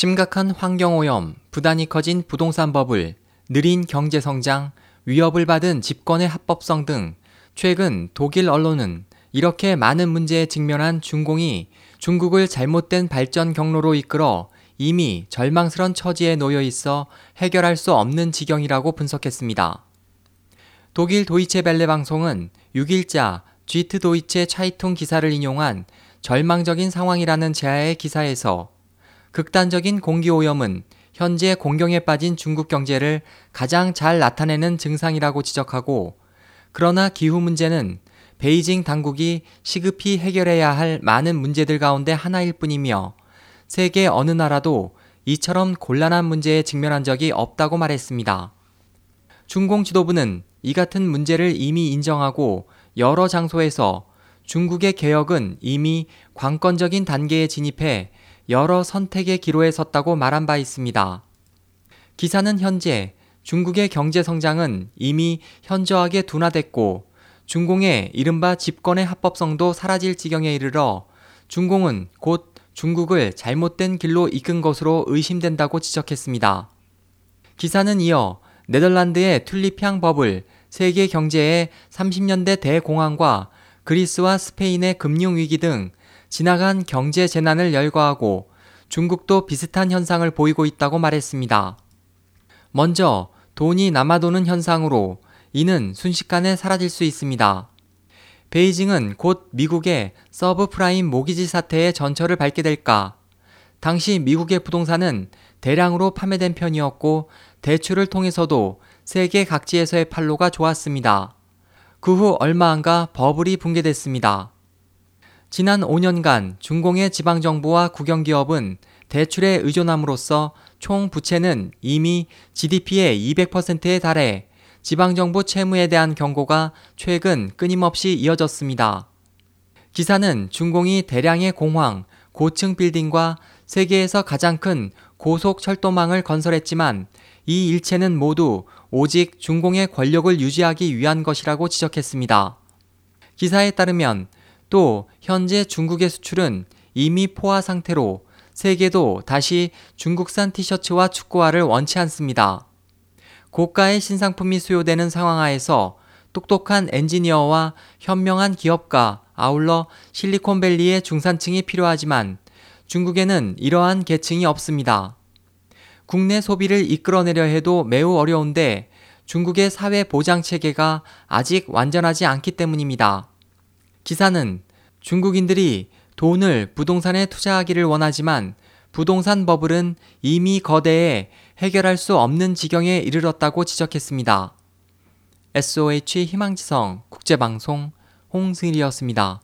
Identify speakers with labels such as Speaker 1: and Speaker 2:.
Speaker 1: 심각한 환경오염, 부단히 커진 부동산 버블, 느린 경제성장, 위협을 받은 집권의 합법성 등 최근 독일 언론은 이렇게 많은 문제에 직면한 중공이 중국을 잘못된 발전 경로로 이끌어 이미 절망스런 처지에 놓여 있어 해결할 수 없는 지경이라고 분석했습니다. 독일 도이체 벨레 방송은 6일자 쥐트 도이체 차이퉁 기사를 인용한 절망적인 상황이라는 제하의 기사에서 극단적인 공기오염은 현재 공경에 빠진 중국 경제를 가장 잘 나타내는 증상이라고 지적하고 그러나 기후 문제는 베이징 당국이 시급히 해결해야 할 많은 문제들 가운데 하나일 뿐이며 세계 어느 나라도 이처럼 곤란한 문제에 직면한 적이 없다고 말했습니다. 중공 지도부는 이 같은 문제를 이미 인정하고 여러 장소에서 중국의 개혁은 이미 관건적인 단계에 진입해 여러 선택의 기로에 섰다고 말한 바 있습니다. 기사는 현재 중국의 경제 성장은 이미 현저하게 둔화됐고 중공의 이른바 집권의 합법성도 사라질 지경에 이르러 중공은 곧 중국을 잘못된 길로 이끈 것으로 의심된다고 지적했습니다. 기사는 이어 네덜란드의 튤립향 버블, 세계 경제의 30년대 대공황과 그리스와 스페인의 금융위기 등 지나간 경제 재난을 열거하고 중국도 비슷한 현상을 보이고 있다고 말했습니다. 먼저 돈이 남아도는 현상으로 이는 순식간에 사라질 수 있습니다. 베이징은 곧 미국의 서브프라임 모기지 사태의 전철을 밟게 될까? 당시 미국의 부동산은 대량으로 판매된 편이었고 대출을 통해서도 세계 각지에서의 판로가 좋았습니다. 그 후 얼마 안가 버블이 붕괴됐습니다. 지난 5년간 중공의 지방정부와 국영기업은 대출에 의존함으로써 총 부채는 이미 GDP의 200%에 달해 지방정부 채무에 대한 경고가 최근 끊임없이 이어졌습니다. 기사는 중공이 대량의 공황, 고층 빌딩과 세계에서 가장 큰 고속 철도망을 건설했지만 이 일체는 모두 오직 중공의 권력을 유지하기 위한 것이라고 지적했습니다. 기사에 따르면 또 현재 중국의 수출은 이미 포화 상태로 세계도 다시 중국산 티셔츠와 축구화를 원치 않습니다. 고가의 신상품이 수요되는 상황 하에서 똑똑한 엔지니어와 현명한 기업가 아울러 실리콘밸리의 중산층이 필요하지만 중국에는 이러한 계층이 없습니다. 국내 소비를 이끌어내려 해도 매우 어려운데 중국의 사회 보장 체계가 아직 완전하지 않기 때문입니다. 기사는 중국인들이 돈을 부동산에 투자하기를 원하지만 부동산 버블은 이미 거대해 해결할 수 없는 지경에 이르렀다고 지적했습니다. SOH 희망지성 국제방송 홍승일이었습니다.